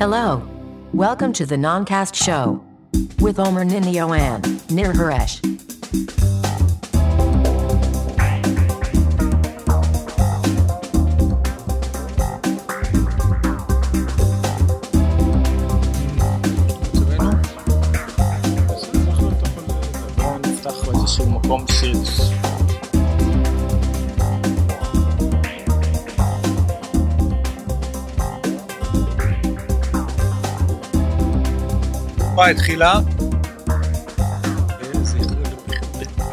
Hello. Welcome to the Noncast Show with Omer Ninio and Nir Haresh. מצבנו? בסדר, אנחנו נפתח- בואו נפתח איזשהו מקום של... מה התחילה?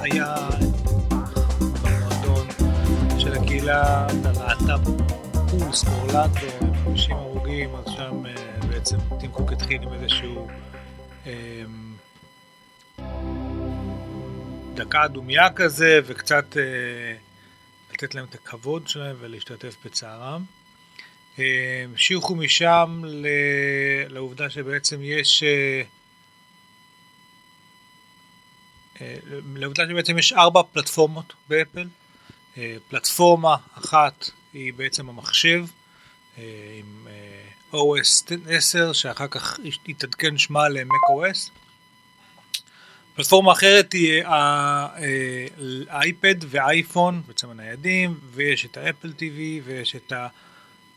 היה במועדון של הקהילה הלהט"ב פולס באורלנדו עם 50 הרוגים, אז שם אה, בעצם טים התחיל עם איזשהו אמ, דקה דומייה כזה וקצת אה, לתת להם את הכבוד שלהם ולהשתתף בצערם. אה, המשיכו משם לעובדה שבעצם יש אה, אה, לעובדה שבעצם יש ארבע פלטפורמות באפל. אה, פלטפורמה אחת היא בעצם המחשב אה, עם אה, OS 10 שאחר כך יתעדכן שמה ל-Mac OS. פלטפורמה אחרת היא אה, האייפד והאייפון, בעצם הניידים, ויש את האפל TV ויש את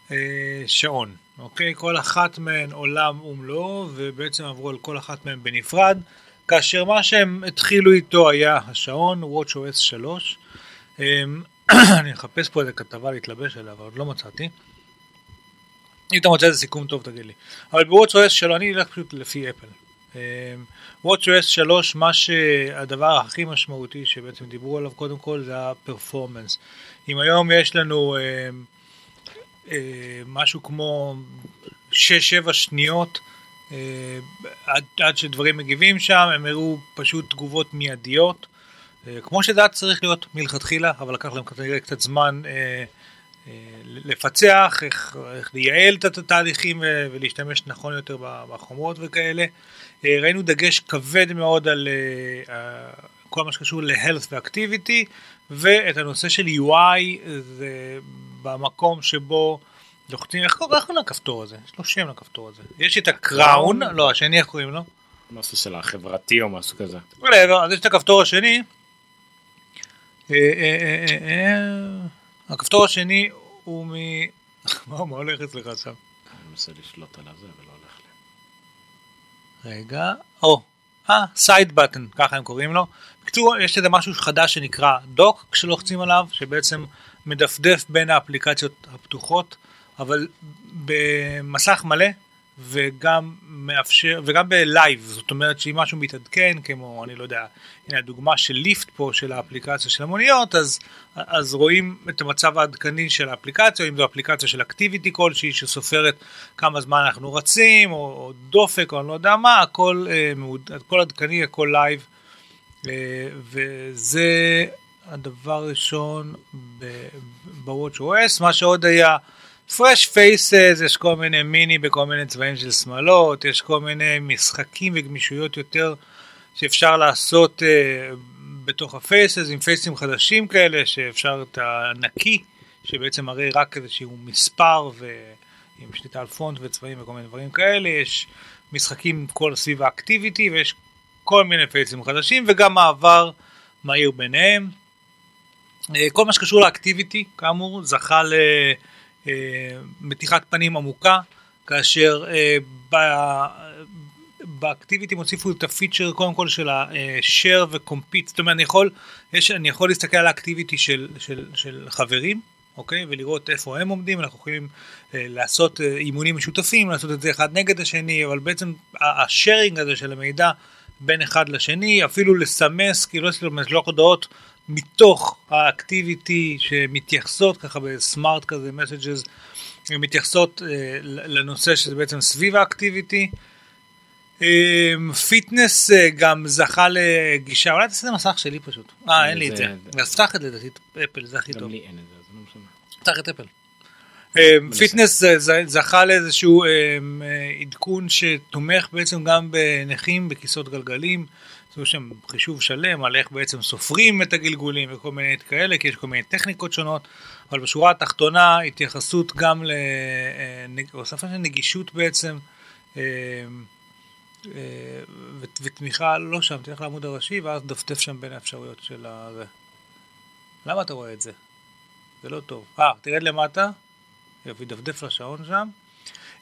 השעון. אוקיי? כל אחת מהן עולם ומלואו, ובעצם עברו על כל אחת מהן בנפרד, כאשר מה שהם התחילו איתו היה השעון, WatchOS 3. אמ, אני אחפש פה איזה כתבה להתלבש עליה, אבל עוד לא מצאתי. אם אתה מוצא איזה סיכום טוב תגיד לי. אבל ב-WatchOS 3 אני אלך פשוט לפי אפל. אמ, WatchOS 3 מה שהדבר הכי משמעותי שבעצם דיברו עליו קודם כל זה הפרפורמנס. אם היום יש לנו אמ, משהו כמו 6-7 שניות עד, עד שדברים מגיבים שם, הם הראו פשוט תגובות מיידיות. אה, כמו שזה היה צריך להיות מלכתחילה, אבל לקח להם כנראה קצת זמן אה, אה, לפצח, איך, איך לייעל את התהליכים ו- ולהשתמש נכון יותר בחומרות וכאלה. אה, ראינו דגש כבד מאוד על אה, אה, כל מה שקשור ל-health ו-activity, ואת הנושא של UI זה במקום שבו לוחצים, איך קוראים לכפתור הזה? יש לו שם לכפתור הזה. יש את הקראון, לא, השני איך קוראים לו? משהו של החברתי או משהו כזה. whatever, אז יש את הכפתור השני. אה, אה, אה, הכפתור השני הוא מ... מה הולך אצלך שם? אני מנסה לשלוט על הזה ולא הולך לי. רגע, או, אה, side button, ככה הם קוראים לו. בקיצור, יש איזה משהו חדש שנקרא dock כשלוחצים עליו, שבעצם מדפדף בין האפליקציות הפתוחות, אבל במסך מלא, וגם מאפשר, וגם ב live, זאת אומרת שאם משהו מתעדכן, כמו, אני לא יודע, הנה הדוגמה של Lyft פה, של האפליקציה של המוניות, אז, אז רואים את המצב העדכני של האפליקציה, אם זו אפליקציה של activity כלשהי, שסופרת כמה זמן אנחנו רצים, או, או דופק, או אני לא יודע מה, הכל, אה, הכל עדכני, הכל live, אה, וזה הדבר הראשון ב-Watch OS, מה שעוד היה, fresh faces, יש כל מיני מיני בכל מיני צבעים של שמלות, יש כל מיני משחקים וגמישויות יותר שאפשר לעשות אה, בתוך ה faces, עם face ים חדשים כאלה, שאפשר את הנקי, שבעצם מראה רק איזשהו מספר ועם שליטה על פונט וצבעים וכל מיני דברים כאלה, יש משחקים כל סביב האקטיביטי ויש כל מיני פייסים חדשים וגם מעבר מהיר ביניהם. אה, כל מה שקשור לאקטיביטי, כאמור, זכה למתיחת פנים עמוקה, כאשר אה, ב- באקטיביטי הוסיפו את הפיצ'ר קודם כל של ה-share ו-compete, זאת אומרת אני יכול, יש, אני יכול להסתכל על האקטיביטי של, של, של חברים, אוקיי, ולראות איפה הם עומדים, אנחנו יכולים אה, לעשות אה, אימונים משותפים, לעשות את זה אחד נגד השני, אבל בעצם השארינג הזה של המידע בין אחד לשני, אפילו לסמס, כאילו לא לשלוח הודעות מתוך האקטיביטי שמתייחסות ככה בסמארט כזה מסג'ז, מתייחסות אה, לנושא שזה בעצם סביב האקטיביטי. fitness אה, גם זכה לגישה, אולי תעשה את המסך שלי פשוט. אה, אין לי את זה. אז פתח את זה, לדעתי, אפל, זה הכי גם טוב. לי אין את זה, אז לא משנה. פתח את אפל. אה, fitness זה- זכה לאיזשהו אה, אה, עדכון שתומך בעצם גם בנכים בכיסאות גלגלים. יש שם חישוב שלם על איך בעצם סופרים את הגלגולים וכל מיני כאלה, כי יש כל מיני טכניקות שונות, אבל בשורה התחתונה התייחסות גם להוספה של נגישות בעצם אה, אה, ותמיכה לא שם, תלך לעמוד הראשי ואז דפדף שם בין האפשרויות של ה... למה אתה רואה את זה? זה לא טוב. אה, תרד למטה, יופי, דפדף לשעון שם.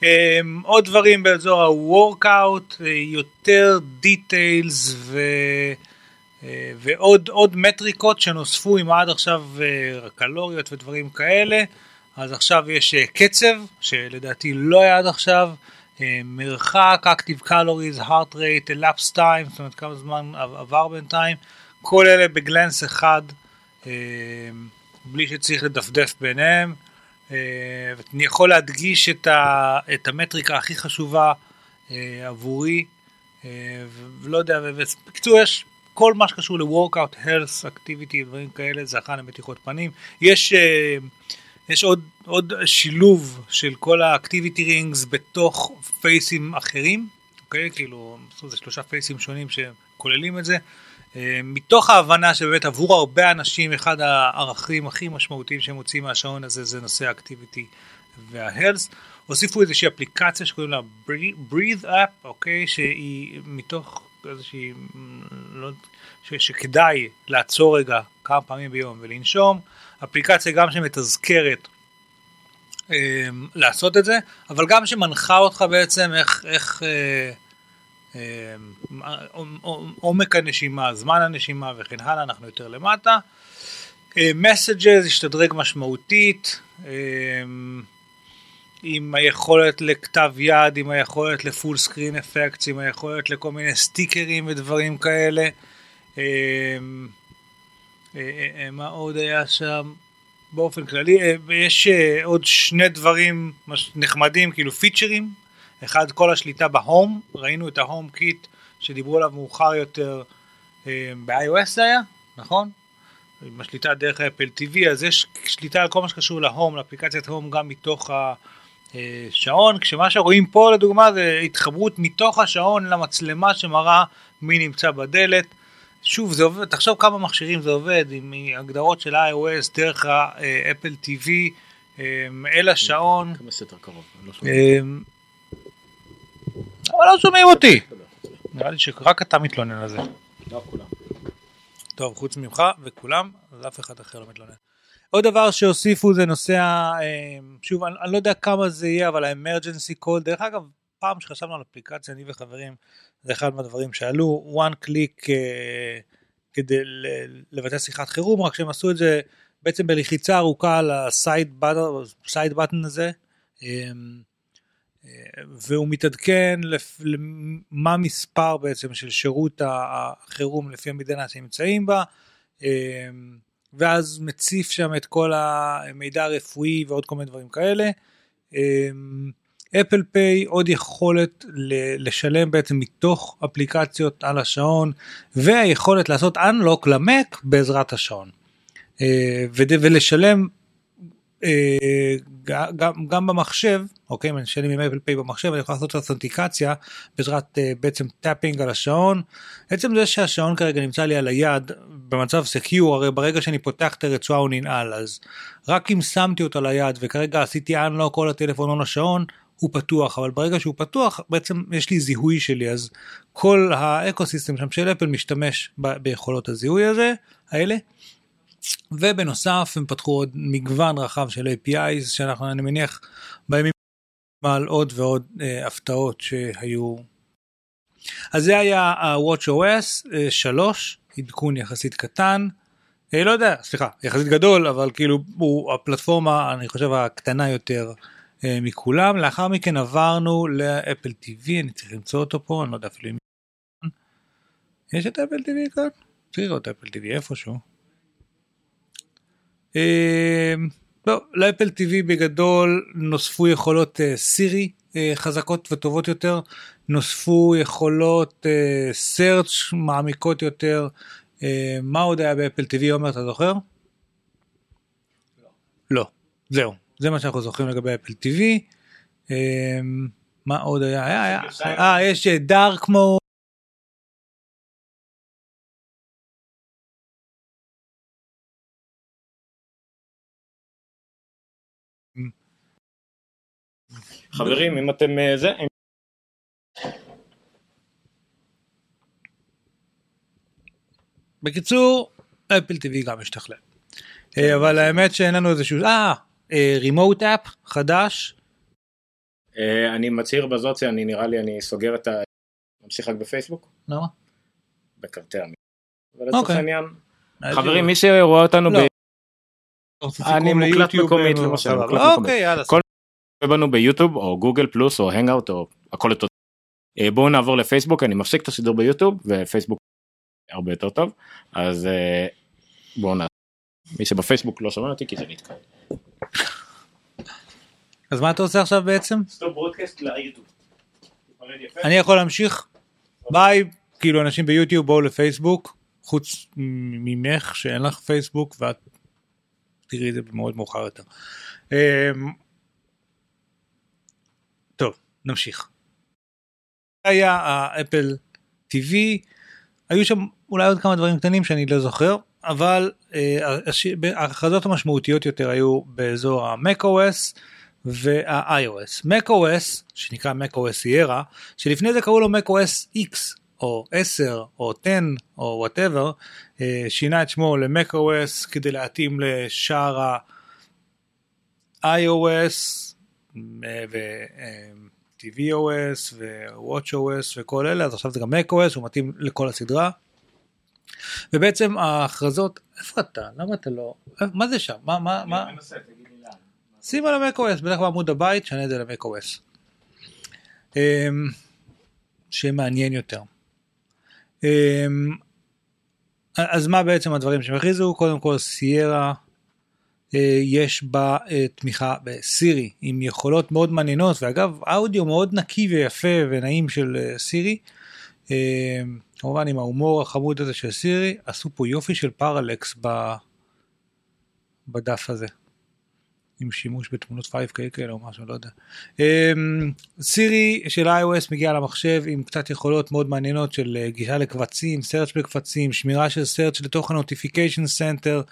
אה, עוד דברים באזור ה-workout, אה, יותר דיטיילס ו... אה, ועוד עוד מטריקות שנוספו עם עד עכשיו אה, קלוריות ודברים כאלה. אז עכשיו יש קצב, שלדעתי לא היה עד עכשיו, מרחק, Active Calories, Heart Rate, Elapsed Time, זאת אומרת כמה זמן עבר בינתיים, כל אלה בגלנס אחד, בלי שצריך לדפדף ביניהם. אה, ואני יכול להדגיש את, ה, את המטריקה הכי חשובה אה, עבורי, אה, ולא יודע, ובקיצור יש כל מה שקשור ל-workout, health, activity, דברים כאלה, זה הכנה למתיחות פנים. יש, אה, יש עוד, עוד שילוב של כל ה-activity rings בתוך פייסים אחרים, אוקיי? כאילו, זה שלושה פייסים שונים שכוללים את זה. אה, מתוך ההבנה שבאמת עבור הרבה אנשים אחד הערכים הכי משמעותיים שהם מוצאים מהשעון הזה זה נושא האקטיביטי וההלס. הוסיפו איזושהי אפליקציה שקוראים לה breathe up, אוקיי? שהיא מתוך איזושהי, לא, ש, שכדאי לעצור רגע כמה פעמים ביום ולנשום. אפליקציה גם שמתזכרת אה, לעשות את זה, אבל גם שמנחה אותך בעצם איך, איך אה, עומק הנשימה, זמן הנשימה וכן הלאה, אנחנו יותר למטה. מסג'ז השתדרג משמעותית, עם היכולת לכתב יד, עם היכולת לפול סקרין אפקט, עם היכולת לכל מיני סטיקרים ודברים כאלה. מה עוד היה שם? באופן כללי, יש עוד שני דברים נחמדים, כאילו פיצ'רים אחד, כל השליטה בהום, ראינו את ההום קיט שדיברו עליו מאוחר יותר אה, ב-iOS זה היה, נכון? עם השליטה דרך אפל TV, אז יש שליטה על כל מה שקשור להום, לאפליקציית הום גם מתוך השעון, כשמה שרואים פה לדוגמה זה התחברות מתוך השעון למצלמה שמראה מי נמצא בדלת. שוב, זה עובד, תחשוב כמה מכשירים זה עובד, עם הגדרות של iOS דרך האפל TV אה, אל השעון. כמה סטר קרוב, לא אבל לא שומעים אותי. נראה לי שרק אתה מתלונן על זה. לא כולם. טוב, חוץ ממך וכולם, אז אף אחד אחר לא מתלונן. עוד דבר שהוסיפו זה נושא. אה, שוב, אני, אני לא יודע כמה זה יהיה, אבל ה-emergency call, דרך אגב, פעם שחשבנו על אפליקציה, אני וחברים, זה אחד מהדברים שעלו, one click uh, כדי לבצע שיחת חירום, רק שהם עשו את זה בעצם בלחיצה ארוכה על ה-side button הזה. Um, והוא מתעדכן למה מספר בעצם של שירות החירום לפי המדינה שנמצאים בה, אמ, ואז מציף שם את כל המידע הרפואי ועוד כל מיני דברים כאלה. Apple אמ, Pay עוד יכולת לשלם בעצם מתוך אפליקציות על השעון והיכולת לעשות unlock למק בעזרת השעון אה, ולשלם גם, גם במחשב, אוקיי, אם אני אשלם עם Apple Pay במחשב, אני יכול לעשות אותנטיקציה בעזרת אה, בעצם tapping על השעון. עצם זה שהשעון כרגע נמצא לי על היד במצב secure, הרי ברגע שאני פותח את הרצועה הוא ננעל, אז רק אם שמתי אותו על היד וכרגע עשיתי unlock כל הטלפון או לשעון, הוא פתוח, אבל ברגע שהוא פתוח בעצם יש לי זיהוי שלי, אז כל האקו סיסטם שם של אפל משתמש ב- ביכולות הזיהוי הזה, האלה. ובנוסף הם פתחו עוד מגוון רחב של APIs שאנחנו אני מניח בימים על עוד ועוד אה, הפתעות שהיו. אז זה היה ה-WatchOS אה, 3 עדכון יחסית קטן. אה, לא יודע סליחה יחסית גדול אבל כאילו הוא הפלטפורמה אני חושב הקטנה יותר אה, מכולם לאחר מכן עברנו לאפל TV אני צריך למצוא אותו פה אני לא יודע אפילו אם יש את אפל TV כאן? צריך לראות אפל TV איפשהו. אמ, לא, לאפל TV בגדול נוספו יכולות סירי אה, אה, חזקות וטובות יותר, נוספו יכולות search אה, מעמיקות יותר. מה עוד היה באפל TV עומר אתה זוכר? לא. לא, זהו, זה מה שאנחנו זוכרים לגבי אפל TV. אמ, מה עוד היה? היה, היה, אה, יש דארק מוד. חברים, אם אתם אה, זה... בקיצור, אפל TV גם השתכלל. אה, אבל האמת שאין לנו איזשהו... אה, אה רימוט אפ חדש. אני מצהיר בזאת שאני נראה לי אני סוגר את ה... ממשיך רק בפייסבוק. למה? בקרטי המ... אבל לצורך אוקיי. העניין. חברים מי שרואה אותנו לא. ב... אני מוקלט מקומית למשל. אוקיי יאללה. רואה בנו ביוטיוב או גוגל פלוס או הנגאוט או הכל אותו. אה, בואו נעבור לפייסבוק אני מפסיק את השידור ביוטיוב ופייסבוק הרבה יותר טוב אז אה, בואו נעשה. מי שבפייסבוק לא שומע אותי כי זה נתקע. אז מה אתה עושה עכשיו בעצם? אני יכול להמשיך? ביי, כאילו אנשים ביוטיוב בואו לפייסבוק, חוץ ממך שאין לך פייסבוק ואת תראי את זה במאוד מאוחר יותר. נמשיך. היה האפל TV, היו שם אולי עוד כמה דברים קטנים שאני לא זוכר, אבל אה, ההכרזות המשמעותיות יותר היו באזור ה-macOS וה-iOS. macOS, שנקרא macOS Sierra, שלפני זה קראו לו macOS X או 10 או 10 או וואטאבר, שינה את שמו ל-macOS כדי להתאים לשאר ה-iOS ו-tvOS ו-watchOS וכל אלה, אז עכשיו זה גם macOS, הוא מתאים לכל הסדרה. ובעצם ההכרזות, איפה אתה? למה אתה לא? מה זה שם? מה, מה, מה? שים על ה-macOS, בדרך כלל בעמוד הבית, שנה את זה ל-macOS. אמ, שמעניין יותר. אמ, אז מה בעצם הדברים שהם הכריזו? קודם כל סיירה, יש בה אה, תמיכה בסירי עם יכולות מאוד מעניינות ואגב אודיו מאוד נקי ויפה ונעים של אה, סירי. אה, כמובן עם ההומור החמוד הזה של סירי עשו פה יופי של פרלקס. בדף הזה. עם שימוש בתמונות 5K כאלה או משהו, לא יודע. אמ, סירי של iOS מגיע למחשב עם קצת יכולות מאוד מעניינות של אה, גישה לקבצים, search בקבצים, שמירה של search לתוך ה-notification center.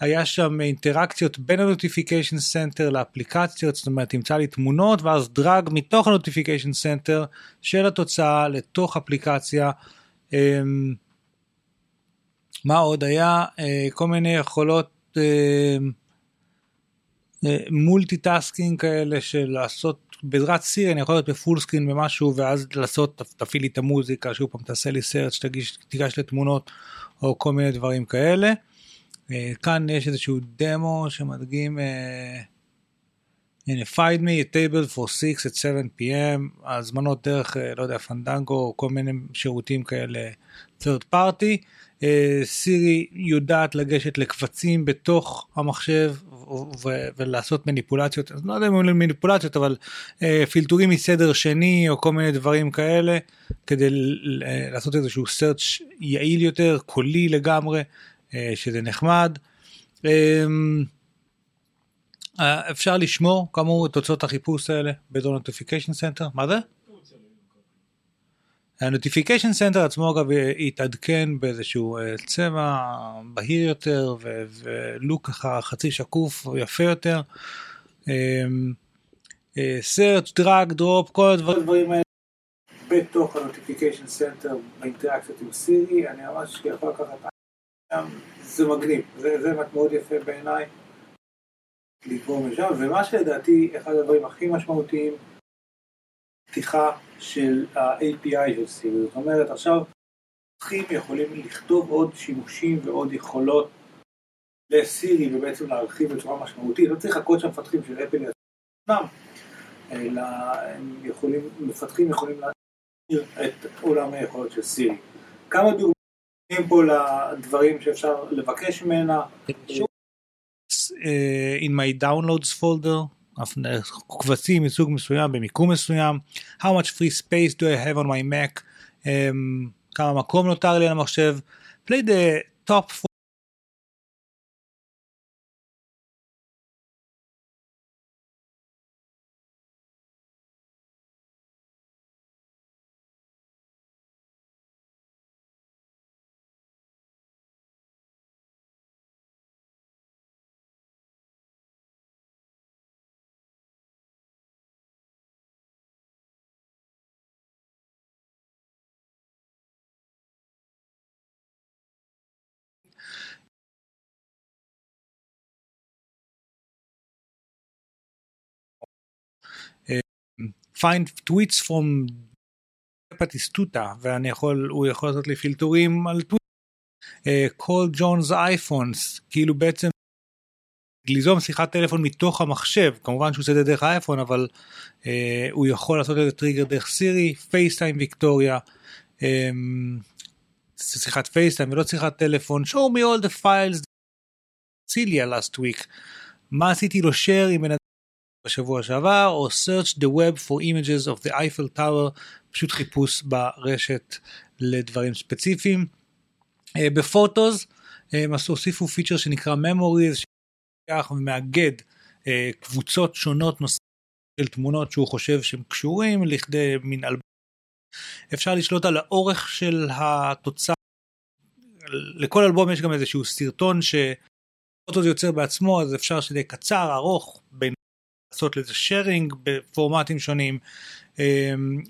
היה שם אינטראקציות בין ה-notification center לאפליקציות, זאת אומרת תמצא לי תמונות ואז דרג מתוך ה-notification center של התוצאה לתוך אפליקציה. אמ, מה עוד היה? אה, כל מיני יכולות אמ, multitasking כאלה של לעשות בעזרת סירי אני יכול להיות ב full screen במשהו ואז לעשות תפעיל לי את המוזיקה שוב פעם תעשה לי סרט שתגיש תיגש לתמונות או כל מיני דברים כאלה. אה, כאן יש איזשהו דמו שמדגים אה, הנה find me a table for 6 at 7 pm הזמנות דרך אה, לא יודע פנדנגו או כל מיני שירותים כאלה third party. אה, סירי יודעת לגשת לקבצים בתוך המחשב ו- ולעשות מניפולציות, לא יודע אם מניפולציות, אבל אה, פילטורים מסדר שני או כל מיני דברים כאלה, כדי ל- לעשות איזשהו search יעיל יותר, קולי לגמרי, אה, שזה נחמד. אה, אה, אפשר לשמור כאמור את תוצאות החיפוש האלה באזור notification center, מה זה? ה notification center עצמו אגב יתעדכן באיזשהו אה, צבע בהיר יותר ו look ככה חצי שקוף יפה יותר. search drag drop כל הדברים האלה בתוך ה notification center באינטראקציות עם סירי אני ממש יכול לקחת שם, זה מגניב זה, זה מאוד יפה בעיניי לקרוא משם ומה שלדעתי אחד הדברים הכי משמעותיים פתיחה של ה-API סירי, זאת אומרת עכשיו מפתחים יכולים לכתוב עוד שימושים ועוד יכולות לסירי ובעצם להרחיב בצורה משמעותית, לא צריך לחכות שהמפתחים של אפל יעשו עצמם, אלא יכולים, מפתחים יכולים להעביר את עולם היכולות של סירי. כמה דוגמאים פה לדברים שאפשר לבקש ממנה. in my downloads folder קבצים מסוג מסוים במיקום מסוים. How much free space do I have on my Mac? um, כמה מקום נותר לי על המחשב? Play the top find tweets from פטיסטוטה ואני יכול הוא יכול לעשות לי פילטורים על טוויט. call John's iPhones כאילו בעצם ליזום שיחת טלפון מתוך המחשב כמובן שהוא עושה את זה דרך האייפון אבל uh, הוא יכול לעשות את זה טריגר דרך סירי פייסטיים ויקטוריה. um, שיחת פייסטיים ולא שיחת טלפון show me all the files ציליה last week מה עשיתי לו share עם בן בשבוע שעבר או search the web for images of the Eiffel Tower פשוט חיפוש ברשת לדברים ספציפיים. Uh, בפוטוס הם הוסיפו פיצ'ר שנקרא memories שלוקח ומאגד uh, קבוצות שונות נוספות של תמונות שהוא חושב שהם קשורים לכדי מין אלבום. אפשר לשלוט על האורך של התוצאה. לכל אלבום יש גם איזשהו סרטון שפוטוס יוצר בעצמו אז אפשר שזה קצר ארוך בין לעשות לזה שיירינג בפורמטים שונים.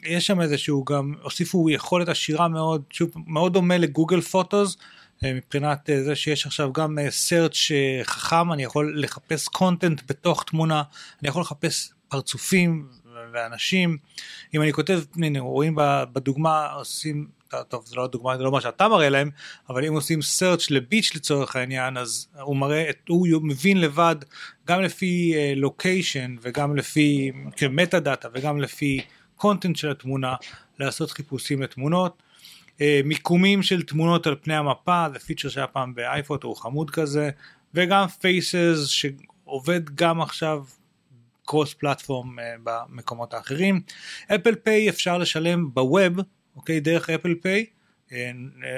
יש שם איזשהו גם הוסיפו יכולת עשירה מאוד שוב מאוד דומה לגוגל פוטוס מבחינת זה שיש עכשיו גם search חכם אני יכול לחפש קונטנט בתוך תמונה אני יכול לחפש פרצופים ואנשים אם אני כותב הנה רואים בדוגמה עושים טוב זה לא דוגמה זה לא מה שאתה מראה להם אבל אם עושים search ל beach לצורך העניין אז הוא מראה הוא מבין לבד גם לפי location uh, וגם לפי metadata וגם לפי content של התמונה לעשות חיפושים לתמונות. Uh, מיקומים של תמונות על פני המפה זה feature שהיה פעם באייפוטו הוא חמוד כזה וגם faces שעובד גם עכשיו cross platform uh, במקומות האחרים. Apple Pay אפשר לשלם ב web אוקיי דרך Apple Pay.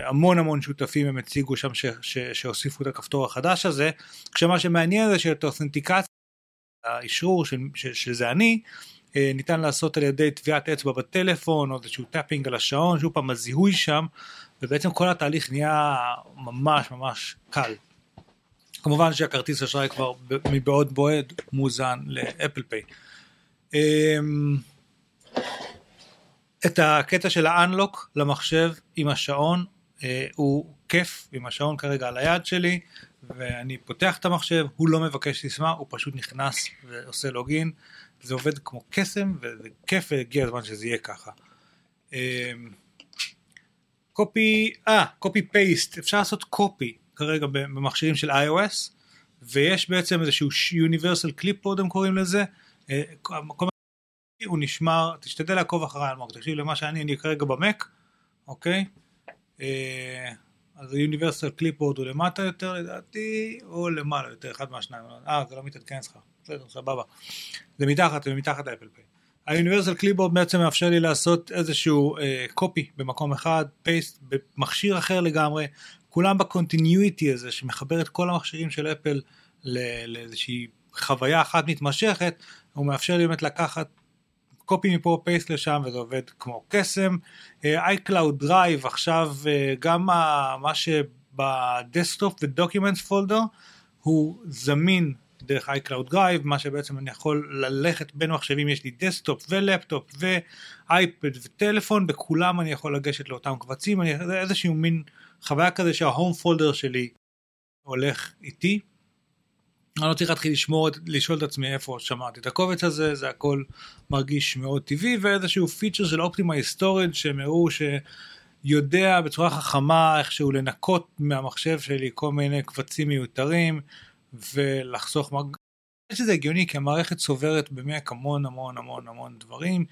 המון המון שותפים הם הציגו שם ש, ש, שהוסיפו את הכפתור החדש הזה כשמה שמעניין זה שאת האותנטיקציה של, שזה אני ניתן לעשות על ידי טביעת אצבע בטלפון או איזשהו tapping על השעון שוב פעם הזיהוי שם ובעצם כל התהליך נהיה ממש ממש קל. כמובן שהכרטיס אשראי כבר מבעוד בועד מוזן לאפל פיי. את הקטע של האנלוק למחשב עם השעון אה, הוא כיף עם השעון כרגע על היד שלי ואני פותח את המחשב הוא לא מבקש סיסמה הוא פשוט נכנס ועושה לוגין זה עובד כמו קסם וזה כיף והגיע הזמן שזה יהיה ככה. קופי אה קופי פייסט אפשר לעשות קופי כרגע במכשירים של iOS ויש בעצם איזשהו universal clipboard הם קוראים לזה. אה, הוא נשמר, תשתדל לעקוב אחריי אלמוג, תקשיב למה שאני, אני כרגע במק, אוקיי? אז ה-Universal Clipboard הוא למטה יותר לדעתי, או למעלה יותר, אחד מהשניים, אה זה לא מתעדכן אצלך, בסדר, סבבה. זה מתחת, זה מתחת לאפל פיי. ה-Universal Clipboard בעצם מאפשר לי לעשות איזשהו copy uh, במקום אחד, paste במכשיר אחר לגמרי, כולם ב continuity הזה שמחבר את כל המכשירים של אפל לאיזושהי חוויה אחת מתמשכת, הוא מאפשר לי באמת לקחת copy מפה paste לשם וזה עובד כמו קסם. iCloud Drive עכשיו גם מה שב desktop ו documents folder הוא זמין דרך iCloud Drive מה שבעצם אני יכול ללכת בין מחשבים יש לי desktop ו laptop ואייפד וטלפון בכולם אני יכול לגשת לאותם קבצים אני איזשהו מין חוויה כזה שה home folder שלי הולך איתי. אני לא צריך להתחיל לשמור, לשאול את עצמי איפה שמרתי את הקובץ הזה, זה הכל מרגיש מאוד טבעי ואיזשהו feature של optimize storage שהם הראו שיודע בצורה חכמה איכשהו לנקות מהמחשב שלי כל מיני קבצים מיותרים ולחסוך מג... שזה הגיוני כי המערכת צוברת במק המון המון המון המון דברים,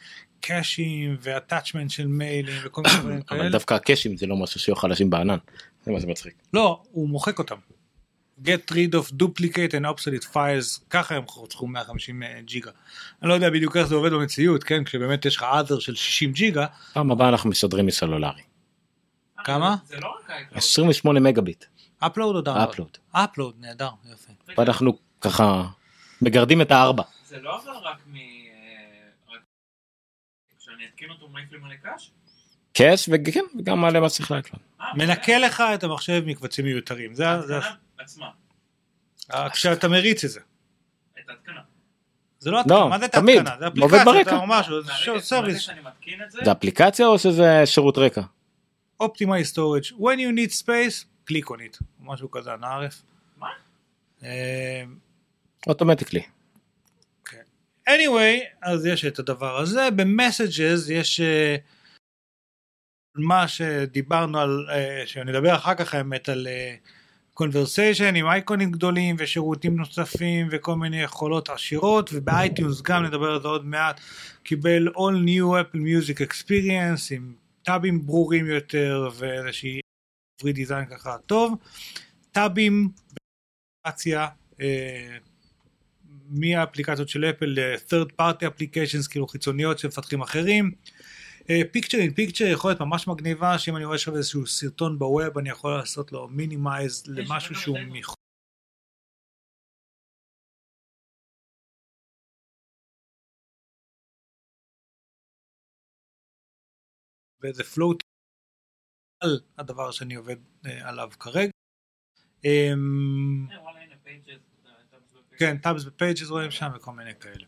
קאשים ואטאצ'מנט של מיילים וכל מיני דברים כאלה. אבל דווקא הקאשים זה לא משהו שיוכל לשים בענן, זה מה זה מצחיק. לא, הוא מוחק אותם. get rid of duplicate and obsolete files ככה הם חוצחו 150 ג'יגה. אני לא יודע בדיוק איך זה עובד במציאות כן כשבאמת יש לך other של 60 ג'יגה. פעם הבאה אנחנו מסדרים מסלולרי. כמה? זה לא רק iCloud. 28 מגה ביט. upload או download? upload. upload נהדר יפה. ואנחנו ככה מגרדים את הארבע. זה לא עבר רק מ... אה, כשאני אתקין אותו מעיף לי מלא קש? קאש וכן וגם מעלה מה צריך להקלוט. אה, מנקה לך את המחשב מקבצים מיותרים זה עצמה. כשאתה מריץ את זה. את ההתקנה. זה לא התקנה, לא, מה זה את תמיד. ההתקנה? זה עובד אפליקציה, ברקע. אתה או משהו, סרוויס. זה, אפליקציה או שזה שירות רקע? Optimize storage, when you need space, click on it, משהו כזה, אנא עארף. מה? אה, automatically. Anyway, אז יש את הדבר הזה, ב Messages יש אה, מה שדיברנו על, אה, שאני אדבר אחר כך האמת על conversation עם אייקונים גדולים ושירותים נוספים וכל מיני יכולות עשירות וב iTunes גם נדבר על זה עוד מעט. קיבל All New Apple Music Experience עם טאבים ברורים יותר ואיזושהי redesign ככה טוב. טאבים אה, מהאפליקציות של אפל ל-third party applications כאילו חיצוניות של מפתחים אחרים. picture in picture יכול להיות ממש מגניבה שאם אני רואה עכשיו איזשהו סרטון ב web אני יכול לעשות לו minimize למשהו שהוא מחוץ. באיזה float על הדבר שאני עובד אה, עליו כרגע. כן, tabs ו Pages רואים שם וכל מיני כאלה.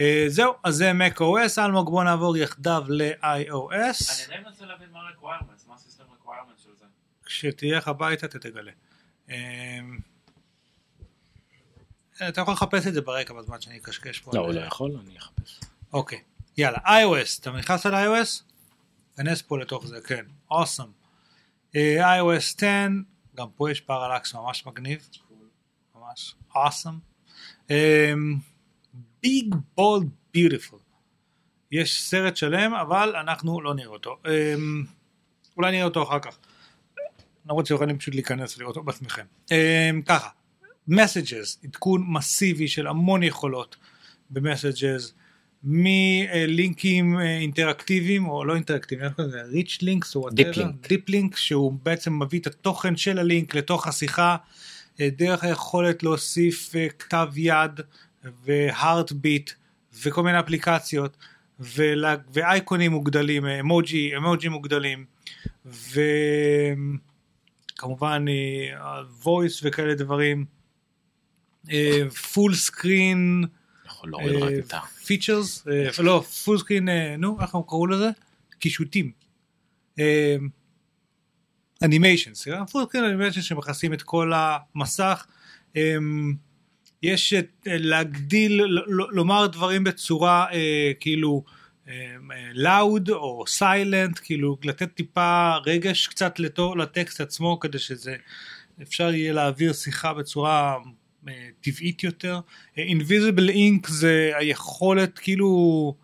אה, זהו, אז זה macOS, אלמוג בוא נעבור יחדיו ל-iOS. אני עדיין מנסה להבין מה ה-requirements, מה ה-system requirements של זה. כשתהיה לך הביתה אתה תגלה. אמ, אתה יכול לחפש את זה ברקע בזמן שאני אקשקש פה. לא, הוא לא יכול, אני אחפש. אוקיי, יאללה, iOS, אתה נכנס על iOS? כנס פה לתוך זה, כן, אוסם. iOS 10, גם פה יש פרלקס ממש מגניב, ממש אוסם. ביג בולד ביוטיפול. יש סרט שלם, אבל אנחנו לא נראה אותו. אמ, אולי נראה אותו אחר כך. למרות שיכולים פשוט להיכנס ולראות אותו בעצמכם. אמ, ככה, מסג'ז, עדכון מסיבי של המון יכולות ב Messages, מלינקים אה, אינטראקטיביים או לא אינטראקטיביים, איך קוראים לזה? rich links או. deep link שהוא בעצם מביא את התוכן של הלינק לתוך השיחה דרך היכולת להוסיף אה, כתב יד ו heartbeat וכל מיני אפליקציות ולה- ואייקונים מוגדלים, אה, אמוג'י, אמוג'י מוגדלים וכמובן voice וכאלה דברים full screen את ה... features, לא, full screen, נו, איך הם קראו לזה? קישוטים. animations, full screen animation שמכסים את כל המסך. אמ, יש אה, להגדיל, לומר דברים בצורה אה, כאילו loud או silent, כאילו לתת טיפה רגש קצת לטקסט עצמו כדי שזה אפשר יהיה להעביר שיחה בצורה אה, טבעית יותר. אינביזיבל אינק זה היכולת כאילו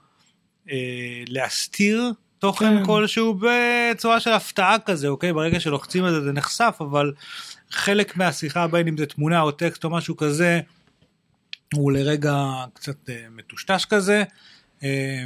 אה, להסתיר תוכן כן. כלשהו בצורה של הפתעה כזה, אוקיי? ברגע שלוחצים על זה זה נחשף, אבל חלק מהשיחה בין אם זה תמונה או טקסט או משהו כזה, הוא לרגע קצת אה, מטושטש כזה. אה,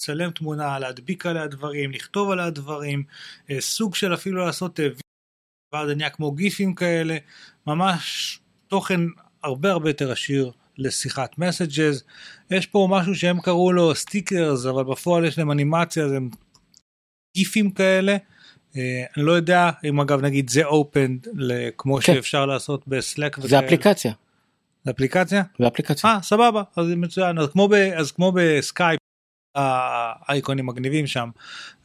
לצלם תמונה, להדביק עליה דברים, לכתוב עליה דברים, אה, סוג של אפילו לעשות אה, זה נהיה כמו גיפים כאלה, ממש תוכן הרבה הרבה יותר עשיר לשיחת Messages. יש פה משהו שהם קראו לו stickers, אבל בפועל יש להם אנימציה, זה גיפים כאלה. אה, אני לא יודע אם אגב נגיד זה open כמו כן. שאפשר לעשות ב Slack זה אפליקציה, זה אפליקציה? זה אפליקציה. אה סבבה אז מצוין אז כמו ב, אז כמו בסקייפ האייקונים מגניבים שם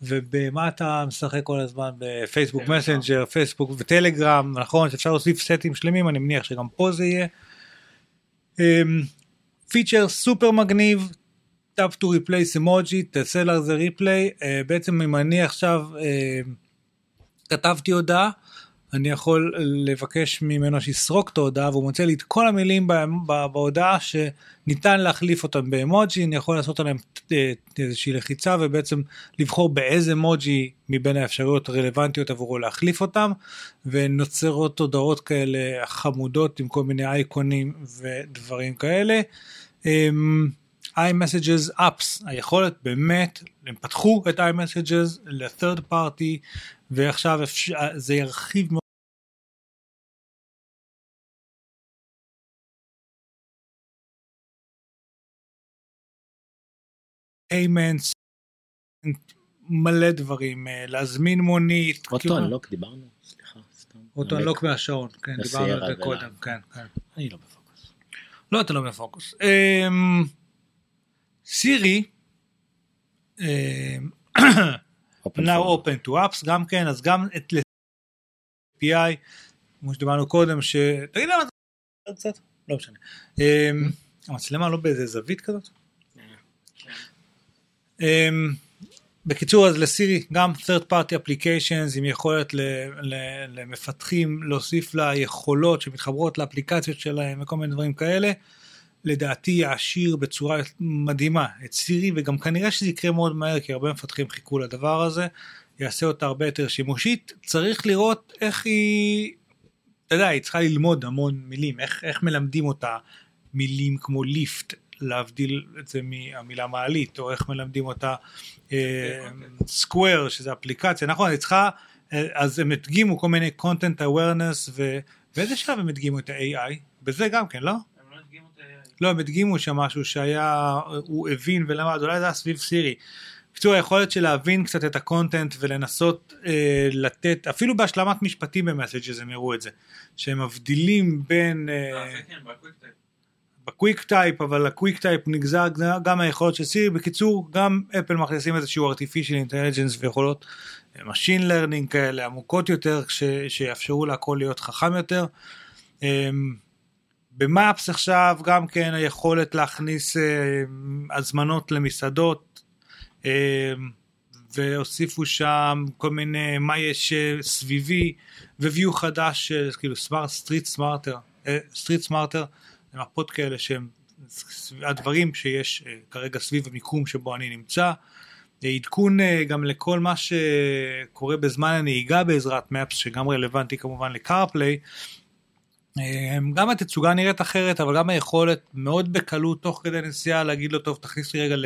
ובמה אתה משחק כל הזמן בפייסבוק. מסנג'ר פייסבוק וטלגרם נכון שאפשר להוסיף סטים שלמים אני מניח שגם פה זה יהיה. פיצ'ר סופר מגניב. tap to replace emoji תעשה על זה reply בעצם אם אני עכשיו אה, כתבתי הודעה אני יכול לבקש ממנו שיסרוק את ההודעה והוא מוצא לי את כל המילים בהודעה שניתן להחליף אותם באמוג'י, אני יכול לעשות עליהם אה, איזושהי לחיצה ובעצם לבחור באיזה אמוג'י מבין האפשרויות הרלוונטיות עבורו להחליף אותם ונוצרות הודעות כאלה חמודות עם כל מיני אייקונים ודברים כאלה. אמ, iMessages apps היכולת באמת הם פתחו את iMessages ל-third party ועכשיו אפשר, זה ירחיב מאוד payments, מלא דברים, אה, להזמין מונית. אוטו אנלוק דיברנו? סליחה, סתם. אוטו אנלוק מהשעון, כן, דיברנו על זה קודם. כן, כן. אני לא בפוקוס. לא, אתה לא בפוקוס. אמ, סירי, אמ, now open to apps גם כן, אז גם את API, כמו שדיברנו קודם, ש... תגיד למה קצת? לא משנה. אמ, המצלמה לא באיזה זווית כזאת? אמ, בקיצור אז לסירי גם third party applications עם יכולת ל, ל, למפתחים להוסיף לה יכולות שמתחברות לאפליקציות שלהם וכל מיני דברים כאלה. לדעתי יעשיר בצורה מדהימה את סירי וגם כנראה שזה יקרה מאוד מהר כי הרבה מפתחים חיכו לדבר הזה. יעשה אותה הרבה יותר שימושית צריך לראות איך היא אתה יודע היא צריכה ללמוד המון מילים איך, איך מלמדים אותה מילים כמו ליפט להבדיל את זה מהמילה מעלית או איך מלמדים אותה סקוואר שזה אפליקציה נכון היא צריכה אה, אז הם הדגימו כל מיני content awareness ו... באיזה שלב הם הדגימו את ה-AI? בזה גם כן לא? הם לא הדגימו את ה... לא הם הדגימו שם משהו שהיה הוא הבין ולמד אולי זה היה סביב סירי. בקיצור היכולת של להבין קצת את ה content ולנסות אה, לתת אפילו בהשלמת משפטים ב Messages הם הראו את זה שהם מבדילים בין אה, אה, ב Quick Type. אבל ה Quick Type נגזר גם מהיכולות של סירי בקיצור גם אפל מכניסים איזשהו artificial intelligence ויכולות אה, machine learning כאלה עמוקות יותר ש, שיאפשרו להכל להיות חכם יותר. אמ, ב Maps עכשיו גם כן היכולת להכניס אה, הזמנות למסעדות והוסיפו שם כל מיני מה יש אה, סביבי view חדש אה, כאילו smart street smarter street smarter מפות כאלה שהם הדברים שיש אה, כרגע סביב המיקום שבו אני נמצא. אה, עדכון אה, גם לכל מה שקורה בזמן הנהיגה בעזרת Maps שגם רלוונטי כמובן ל CarPlay. גם התצוגה נראית אחרת אבל גם היכולת מאוד בקלות תוך כדי נסיעה להגיד לו טוב תכניס לי רגע ל...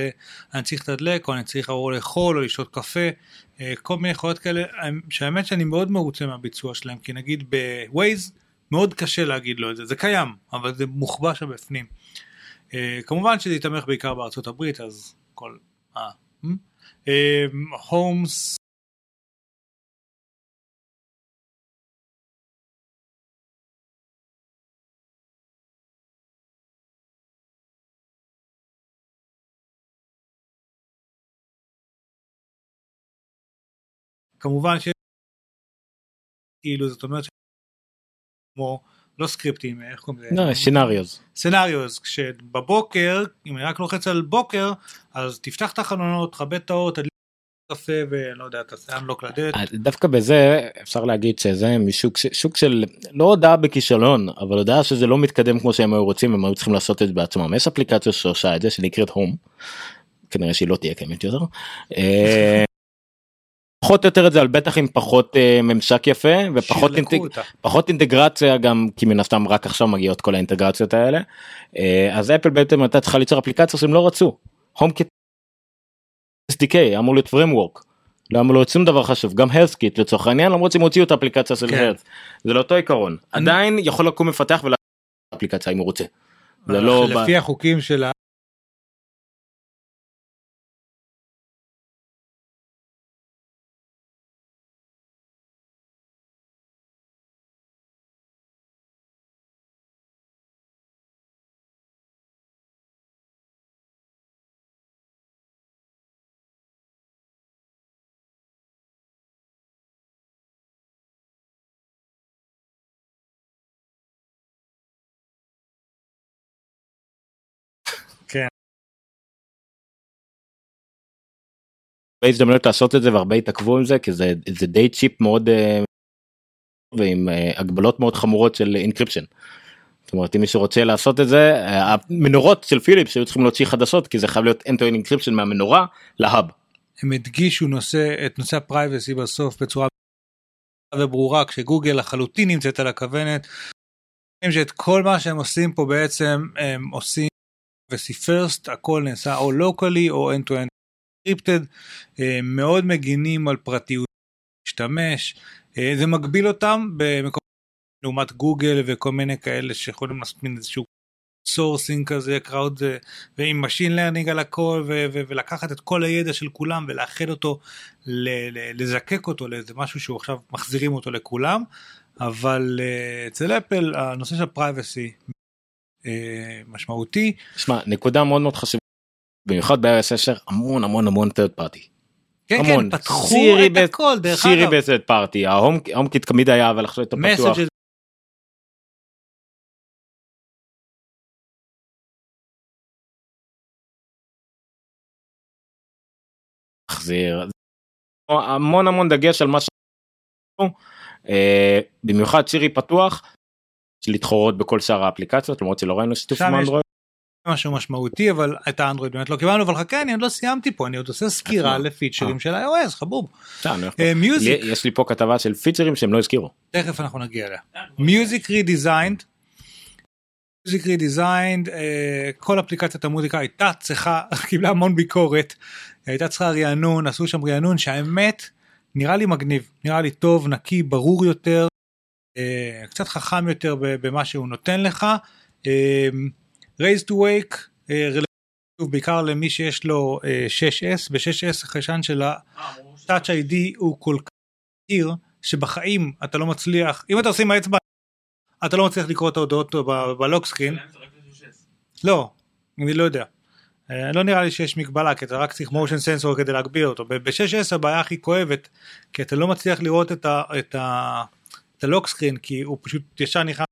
אני צריך לתדלק או אני צריך או לאכול או לשתות קפה כל מיני יכולות כאלה שהאמת שאני מאוד מרוצה מהביצוע שלהם כי נגיד בווייז מאוד קשה להגיד לו את זה זה קיים אבל זה מוחבא שם בפנים. אה, כמובן שזה יתמך בעיקר בארצות הברית אז כל... אה, אה, הומס כמובן ש... כאילו זאת אומרת ש... כמו לא סקריפטים איך קוראים לזה? לא, שינריוז. סצנריוז כשבבוקר אם אני רק לוחץ על בוקר אז תפתח את החלונות תכבד את האור תדליק קפה ולא יודע תעשה אנלוק לדלת אה, דווקא בזה אפשר להגיד שזה משוק שוק של לא הודעה בכישלון אבל הודעה שזה לא מתקדם כמו שהם היו רוצים הם היו צריכים לעשות את זה בעצמם יש אפליקציה שעושה את זה שנקראת הום. כנראה שהיא לא תהיה קיימת יותר. פחות או יותר את זה אבל בטח עם פחות אה, ממשק יפה ופחות אינטג... פחות אינטגרציה גם כי מן הסתם רק עכשיו מגיעות כל האינטגרציות האלה אה, אז אפל בעצם הייתה צריכה ליצור אפליקציה שהם לא רצו. HomeKit SDK אמור להיות framework. לא אמור להיות שום דבר חשוב גם healthkit לצורך העניין למרות שהם הוציאו את האפליקציה של כן. health זה לאותו עיקרון עדיין יכול לקום מפתח ולאפליקציה אם הוא רוצה. זה לא לפי החוקים של הרבה הזדמנויות לעשות את זה והרבה התעכבו עם זה כי זה זה די cheap מאוד אה, ועם אה, הגבלות מאוד חמורות של encryption. זאת אומרת אם מישהו רוצה לעשות את זה אה, המנורות של פיליפס היו צריכים להוציא חדשות כי זה חייב להיות end-to-end מהמנורה ל hub. הם הדגישו נושא את נושא ה privacy בסוף בצורה וברורה כשגוגל לחלוטין נמצאת על הכוונת. שאת כל מה שהם עושים פה בעצם הם עושים privacy first הכל נעשה או לוקלי או end to end encrypted אה, מאוד מגינים על פרטיות משתמש אה, זה מגביל אותם במקום לעומת גוגל וכל מיני כאלה שיכולים לעשות מין איזשהו sourcing כזה, crowd, ועם Machine Learning על הכל, ו- ו- ולקחת את כל הידע של כולם ולאחד אותו, ל- לזקק אותו לאיזה משהו שהוא עכשיו מחזירים אותו לכולם, אבל אה, אצל אפל הנושא של privacy משמעותי. שמע, נקודה מאוד מאוד חשובה, במיוחד ב-iOS 10, המון המון המון third party. כן, המון. כן, פתחו סירי את ב- הכל, דרך סירי אגב. ב-third party, ההום קיט תמיד היה, אבל עכשיו אתה פתוח. מחזיר. המון המון דגש על מה ש... אה, במיוחד שסירי פתוח, יש להתחרות בכל שאר האפליקציות למרות שלא ראינו שיתוף עם אנדרואיד. משהו משמעותי אבל את האנדרואיד באמת לא קיבלנו אבל חכה אני עוד לא סיימתי פה אני עוד עושה סקירה אה. לפיצ'רים של iOS חבוב. אה, Music לי- יש לי פה כתבה של פיצ'רים שהם לא הזכירו. תכף אנחנו נגיע אליה. Music redesigned. Music redesigned כל אפליקציית המוזיקה הייתה צריכה קיבלה המון ביקורת הייתה צריכה רענון עשו שם רענון שהאמת נראה לי מגניב נראה לי טוב נקי ברור יותר אה, קצת חכם יותר במה שהוא נותן לך. אה, wake אה, רלוונטי בעיקר למי שיש לו אה, 6S ב-6S החיישן של ה-Touch ID הוא כל כך מהיר שבחיים אתה לא מצליח אם אתה עושה עם האצבע אתה לא מצליח לקרוא את ההודעות ב- בלוק סקרין לא אני לא יודע. אה, לא נראה לי שיש מגבלה כי אתה רק צריך motion sensor כדי להגביר אותו ב-6S הבעיה הכי כואבת כי אתה לא מצליח לראות את ה- את ה- את הלוק סקרין כי הוא פשוט ישר נכנס.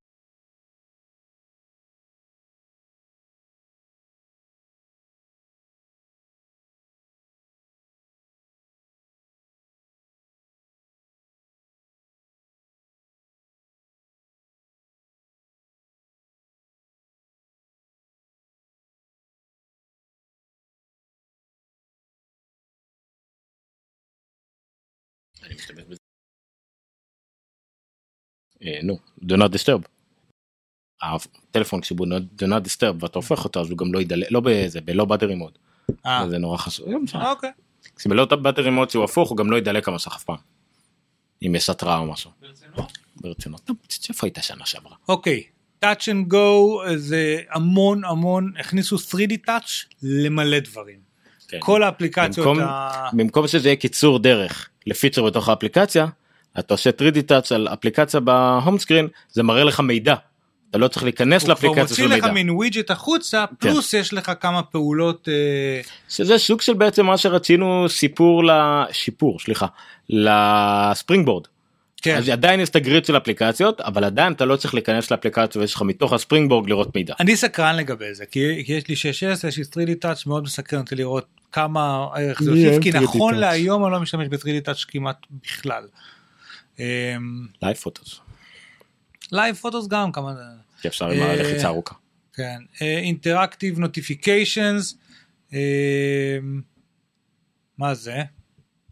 אה, נו, do not disturb. הטלפון כשהוא do not disturb ואתה הופך אותו אז הוא גם לא ידלק, לא בזה, בלא באטרי מוד. אה, זה נורא חשוב. לא. אוקיי. כשבלא באטרי מוד שהוא הפוך הוא גם לא ידלק המסך אף פעם. אם יש התראה או משהו. ברצינות. לא, איפה היית שנה שעברה? אוקיי. touch and go זה המון המון הכניסו 3D touch למלא דברים. כן. כל האפליקציות במקום- ה... במקום שזה יהיה קיצור דרך לפיצ'ר בתוך האפליקציה, אתה עושה 3D touch על אפליקציה ב home screen, זה מראה לך מידע. אתה לא צריך להיכנס הוא כבר לאפליקציה מוציא של לך מידע. מין ווידג'ט החוצה פלוס יש לך כמה פעולות אה, שזה סוג של בעצם מה שרצינו סיפור לשיפור סליחה ל Springboard. כן. אז עדיין יש את ה grid של אפליקציות אבל עדיין אתה לא צריך להיכנס לאפליקציה ויש לך מתוך ה Springboard לראות מידע. אני סקרן לגבי זה כי, כי יש לי 6S יש לי 3D touch מאוד מסקרן אותי לראות כמה ערך זה יוסיף כי 3D נכון. להיום אני לא משתמש ב-3D touch כמעט בכלל. Live Photos. Live Photos גם כמה זה. שאפשר עם אה, הלחיצה ארוכה. כן, interactive notifications, מה זה?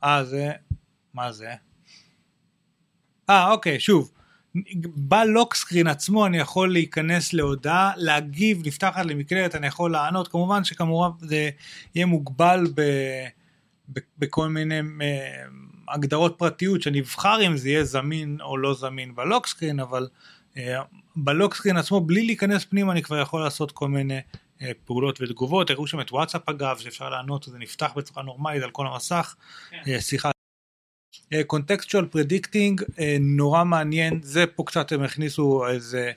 אה זה, מה זה? אה אוקיי שוב, ב lock screen עצמו אני יכול להיכנס להודעה, להגיב, נפתחת לי מקלדת, אני יכול לענות, כמובן שכמובן זה יהיה מוגבל ב, ב, בכל מיני אה, הגדרות פרטיות שאני אבחר אם זה יהיה זמין או לא זמין ב lock screen, אבל אה, ב lock screen עצמו בלי להיכנס פנימה אני כבר יכול לעשות כל מיני אה, פעולות ותגובות, הראו שם את וואטסאפ אגב שאפשר לענות וזה נפתח בצורה נורמלית על כל המסך, אה, שיחה. contextual predicting נורא מעניין זה פה קצת הם הכניסו איזה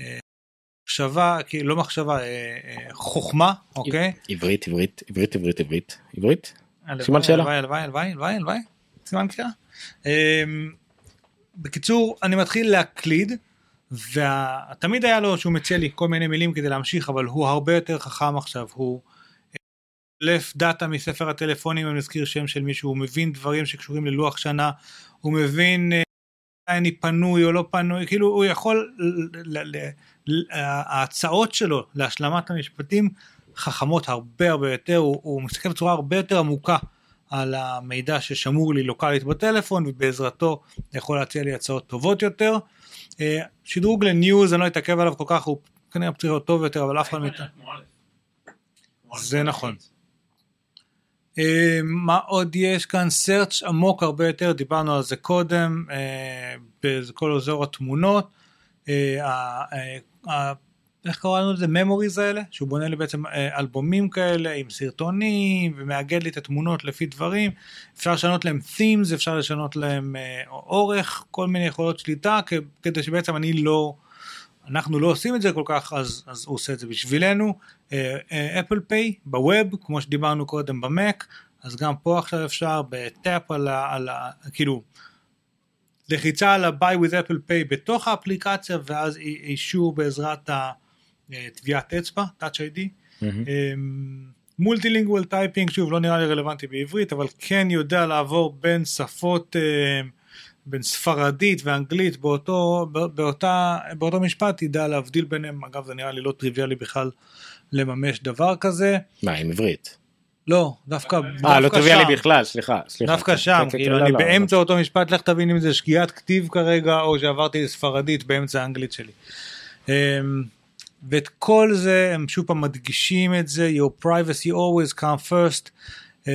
אה, מחשבה כאילו לא מחשבה אה, אה, חוכמה אוקיי. עברית עברית עברית עברית עברית עברית. סימן שאלה. הלוואי הלוואי הלוואי הלוואי הלוואי סימן קריאה. אמ, בקיצור אני מתחיל להקליד ותמיד היה לו שהוא מציע לי כל מיני מילים כדי להמשיך אבל הוא הרבה יותר חכם עכשיו הוא לף דאטה מספר הטלפונים אם נזכיר שם של מישהו הוא מבין דברים שקשורים ללוח שנה הוא מבין אה, מתי אני פנוי או לא פנוי כאילו הוא יכול ההצעות שלו להשלמת המשפטים חכמות הרבה הרבה יותר הוא, הוא מסתכל בצורה הרבה יותר עמוקה על המידע ששמור לי לוקאלית בטלפון ובעזרתו יכול להציע לי הצעות טובות יותר. אה, שדרוג לניוז אני לא אתעכב עליו כל כך הוא כנראה להיות טוב יותר אבל אף אחד מאיתנו. זה נכון. אה, מה עוד יש כאן search עמוק הרבה יותר דיברנו על זה קודם אה, בכל אזור התמונות. אה, איך קראנו לזה? memories האלה, שהוא בונה לי בעצם אלבומים כאלה עם סרטונים ומאגד לי את התמונות לפי דברים. אפשר לשנות להם themes, אפשר לשנות להם אורך, כל מיני יכולות שליטה, כדי שבעצם אני לא, אנחנו לא עושים את זה כל כך, אז, אז הוא עושה את זה בשבילנו. אפל פיי בווב, כמו שדיברנו קודם במק, אז גם פה עכשיו אפשר בטאפ על ה... על ה כאילו, לחיצה על ה-buy with Apple Pay בתוך האפליקציה ואז אישור בעזרת הטביעת אצבע, Touch ID. multilingual typing, שוב לא נראה לי רלוונטי בעברית, אבל כן יודע לעבור בין שפות, אה, בין ספרדית ואנגלית באותו, באותה, באותו משפט, ידע להבדיל ביניהם, אגב זה נראה לי לא טריוויאלי בכלל לממש דבר כזה. מה, עם עברית? לא, דווקא, אה, לא דווקא טריוויאלי שם. בכלל, סליחה. סליחה. דווקא כן, שם, כן, כאילו כן, אני לא, לא, באמצע אותו משפט, לך תבין אם זה שגיאת כתיב כרגע, או שעברתי לספרדית באמצע האנגלית שלי. אמ, ואת כל זה, הם שוב פעם מדגישים את זה, your privacy always come first, uh,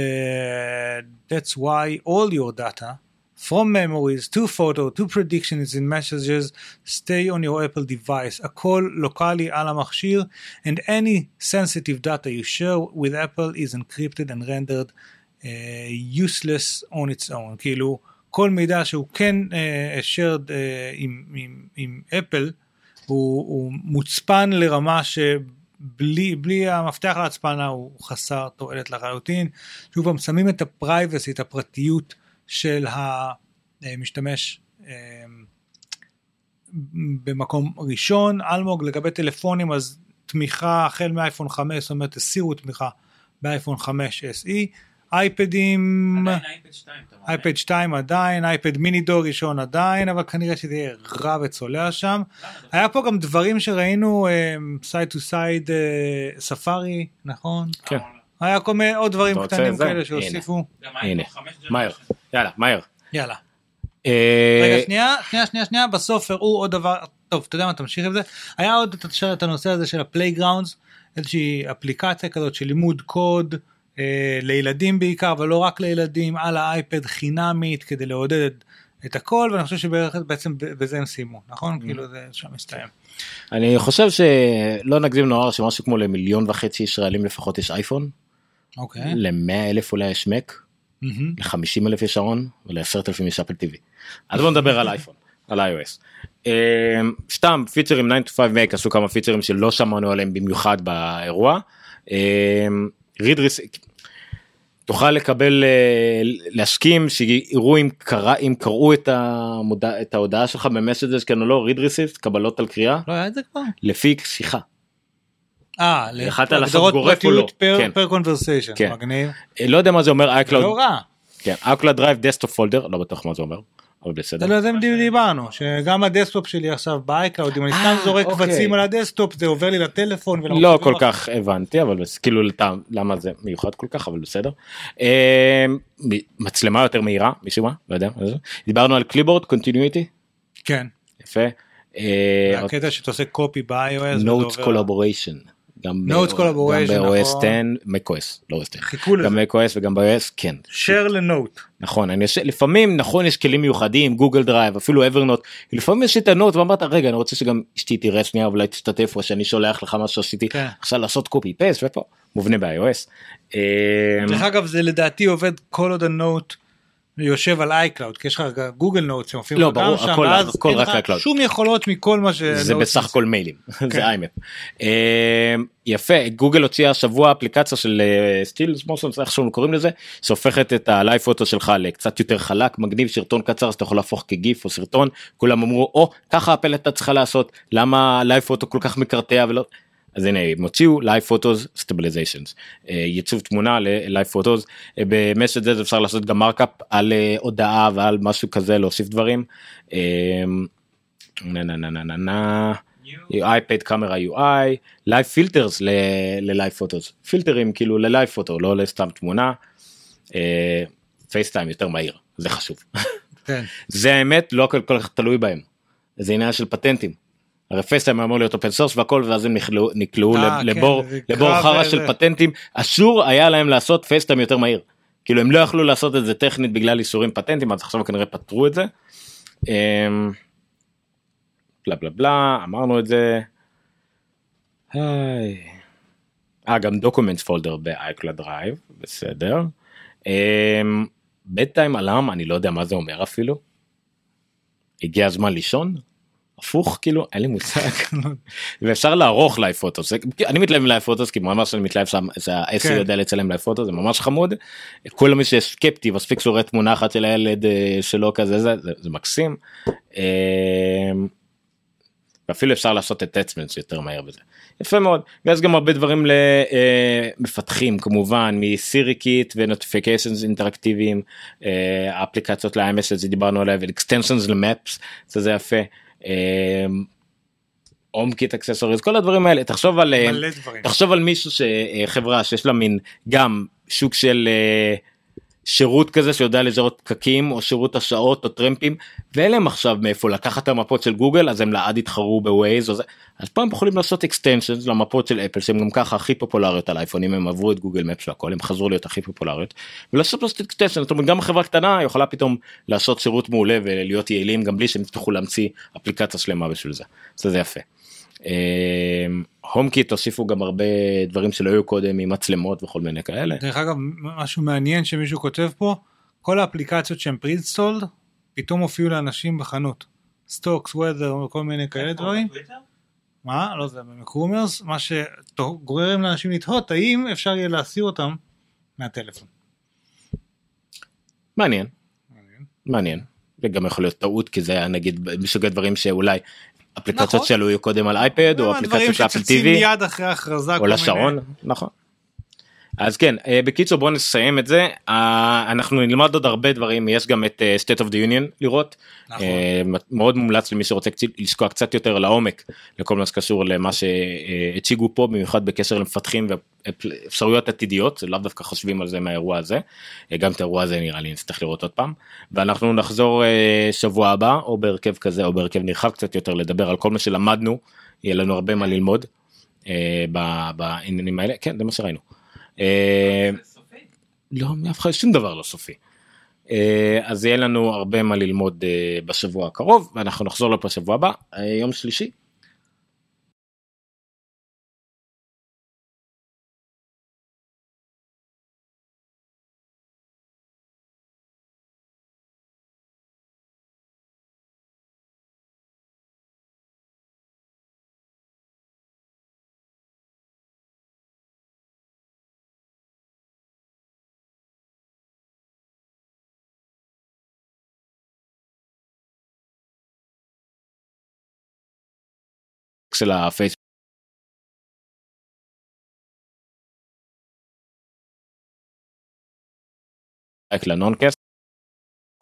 that's why all your data, from memories to photo to predictions in messages, stay on your Apple device, הכל לוקאלי על המכשיר, and any sensitive data you share with Apple is encrypted and rendered uh, useless on its own. כאילו, כל מידע שהוא כן uh, shared uh, עם, עם, עם אפל, הוא, הוא מוצפן לרמה שבלי בלי המפתח להצפנה הוא חסר תועלת לחלוטין. שוב פעם, שמים את הפרייבסי, את הפרטיות של המשתמש אה, במקום ראשון. אלמוג לגבי טלפונים, אז תמיכה החל מאייפון 5, זאת אומרת הסירו תמיכה באייפון 5 SE. אייפדים, עדיין אייפד 2, אתה אומר. אייפד 2 עדיין, אייפד מיני דור ראשון עדיין, אבל כנראה שזה יהיה רע וצולע שם. היה פה גם דברים שראינו, side to side Safari, נכון? כן. היה כל מיני עוד דברים קטנים? כאלה שהוסיפו. הנה, 5 מהר, יאללה, מהר. יאללה. אה, רגע, שנייה, שנייה, שנייה, שנייה, בסוף הראו עוד דבר, טוב, אתה יודע מה, תמשיך עם זה. היה עוד את הנושא הזה של ה Playgrounds, איזושהי אפליקציה כזאת של לימוד קוד אה, לילדים בעיקר, אבל לא רק לילדים, על האייפד חינמית כדי לעודד את הכל, ואני חושב שבעצם בזה הם סיימו, נכון? כאילו זה שם מסתיים. אני חושב שלא נגזים נוער שמשהו כמו למיליון וחצי ישראלים לפחות יש אייפון, אוקיי. למאה אלף אולי יש מק, מהמם. ל-50 אלף יש שעון ולעשרת אלפים יש Apple TV. אז בוא נדבר על אייפון, על iOS. אה, סתם פיצ'רים 9 to 5 Mac עשו כמה פיצ'רים שלא שמענו עליהם במיוחד באירוע. read... תוכל לקבל אה, להסכים שיראו אם קרא אם קראו את, המודע, את ההודעה שלך ב Messages כן או לא read receipts קבלות על קריאה לא היה את זה כבר? לפי שיחה. אה, יכלת לעשות גורף או לא? per- כן. per conversation, כן. מגניב. אה, לא יודע מה זה אומר זה iCloud לא רע. כן iCloud Drive desktop folder לא בטוח מה זה אומר אבל בסדר. לא זה דיברנו שגם ה desktop שלי עכשיו ב iCloud אם אני סתם זורק אוקיי. קבצים על ה desktop זה עובר לי לטלפון. לא כל. כך הבנתי אבל כאילו למה זה מיוחד כל כך אבל בסדר. אה, מצלמה יותר מהירה משום מה לא יודע. דיברנו על clipboard continuity כן. יפה. אה, הקטע שאתה עושה copy ב-iOS. Notes collaboration. גם Notes collaboration, ב-OS נכון. ב-macOS לא OS 10 חיכו לזה. גם macOS וגם ב-OS כן share לנוט. נכון אני עושה לפעמים נכון יש כלים מיוחדים Google Drive אפילו Evernote לפעמים יש את ה note ואמרת רגע אני רוצה שגם אשתי תראה שנייה אולי תשתתף או שאני שולח לך מה שעשיתי כן. עכשיו לעשות copy paste ופה מובנה ב-iOS. דרך אגב זה לדעתי עובד כל עוד ה note יושב על iCloud כי יש לך Google note שמופיעים לא, ברור, שם, הכל- ואז הכל אין רק לך iCloud. שום יכולות מכל מה ש... זה בסך. הכל מיילים כן. זה IMAP. יפה גוגל הוציאה השבוע אפליקציה של stills motion איך שאנחנו קוראים לזה שהופכת את ה live photo שלך לקצת יותר חלק מגניב סרטון קצר אז אתה יכול להפוך כגיף או סרטון כולם אמרו או ככה אפל הייתה צריכה לעשות למה live photo כל כך מקרטע ולא. אז הנה הם הוציאו live photos stabilizations ייצוב תמונה ל live photos ב message זה אפשר לעשות גם markup על אה, הודעה ועל משהו כזה להוסיף דברים. אה, נה נה נה נה נה iPad camera UI live filters ל live photos פילטרים כאילו ל live photo לא לסתם תמונה. FaceTime יותר מהיר זה חשוב. כן. זה האמת לא כל כך תלוי בהם. זה עניין של פטנטים. הרי FaceTime אמור להיות open source והכל ואז הם נקלעו, נקלעו אה, לב- כן, לבור לבור חרא. של פטנטים אסור היה להם לעשות FaceTime יותר מהיר. כאילו הם לא יכלו לעשות את זה טכנית בגלל איסורים פטנטים אז עכשיו כנראה פתרו את זה. אמ, בלה בלה בלה אמרנו את זה. היי. אה גם document folder ב iCloud Drive בסדר. bedtime alarm אני לא יודע מה זה אומר אפילו. הגיע הזמן לישון? הפוך כאילו אין לי מושג ואפשר לערוך live photos אני מתלהב מ live photos כי ממש אני מתלהב שם שהעסק כן. יודע לצלם live photos זה ממש חמוד. כל מי שסקפטי מספיק שהוא רואה תמונה אחת של הילד אה, שלו כזה זה, זה, זה מקסים. אמ, ואפילו אפשר לעשות attachments יותר מהר בזה. יפה מאוד ויש גם הרבה דברים למפתחים כמובן מ SiriKit ו notifications אינטראקטיביים אה, אפליקציות ל-iMessage שדיברנו עליה ו-extensions ל Maps זה יפה. HomeKit accessories כל הדברים האלה תחשוב על אה, דברים. תחשוב על מישהו שחברה שיש לה מין גם שוק של אה, שירות כזה שיודע לזהות פקקים או שירות השעות או טרמפים ואין להם עכשיו מאיפה לקחת את המפות של גוגל אז הם לעד יתחרו ב Waze או זה. אז פעם יכולים לעשות extensions למפות של אפל שהם גם ככה הכי פופולריות על אייפונים הם עברו את Google Maps והכל הם חזרו להיות הכי פופולריות. ולעשות לעשות extension זאת אומרת גם חברה קטנה יכולה פתאום לעשות שירות מעולה ולהיות יעילים גם בלי שהם יצטרכו להמציא אפליקציה שלמה בשביל זה. זה יפה. HomeKit הוסיפו גם הרבה דברים שלא היו קודם עם מצלמות וכל מיני כאלה. דרך אגב משהו מעניין שמישהו כותב פה כל האפליקציות שהן preinstalled פתאום הופיעו לאנשים בחנות. Stocks, Weather וכל מיני כאלה דברים. מה לא זה במקרומרס מה שגורם לאנשים לתהות האם אפשר יהיה להסיר אותם מהטלפון. מעניין מעניין. זה גם יכול להיות טעות כי זה היה נגיד מסוג הדברים שאולי אפליקציות נכון. שעלו קודם על אייפד או דברים אפליקציות של אפל טיווי. או לשעון נכון. אז כן אה, בקיצור בוא נסיים את זה. אה, אנחנו נלמד עוד הרבה דברים יש גם את אה, state of the union לראות. נכון. מאוד מומלץ למי שרוצה לשקוע קצת יותר לעומק לכל מה שקשור למה שהציגו פה במיוחד בקשר למפתחים ואפשרויות עתידיות לאו דווקא חושבים על זה מהאירוע הזה. גם את האירוע הזה נראה לי נצטרך לראות עוד פעם. ואנחנו נחזור שבוע הבא או בהרכב כזה או בהרכב נרחב קצת יותר לדבר על כל מה שלמדנו. יהיה לנו הרבה מה ללמוד בעניינים האלה. כן זה מה שראינו. אה. לא, מאף אחד שום דבר לא סופי. אה, אז יהיה לנו הרבה מה ללמוד אה, בשבוע הקרוב ואנחנו נחזור לפה בשבוע הבא יום שלישי. של הפייסבוק. לנונקאסט.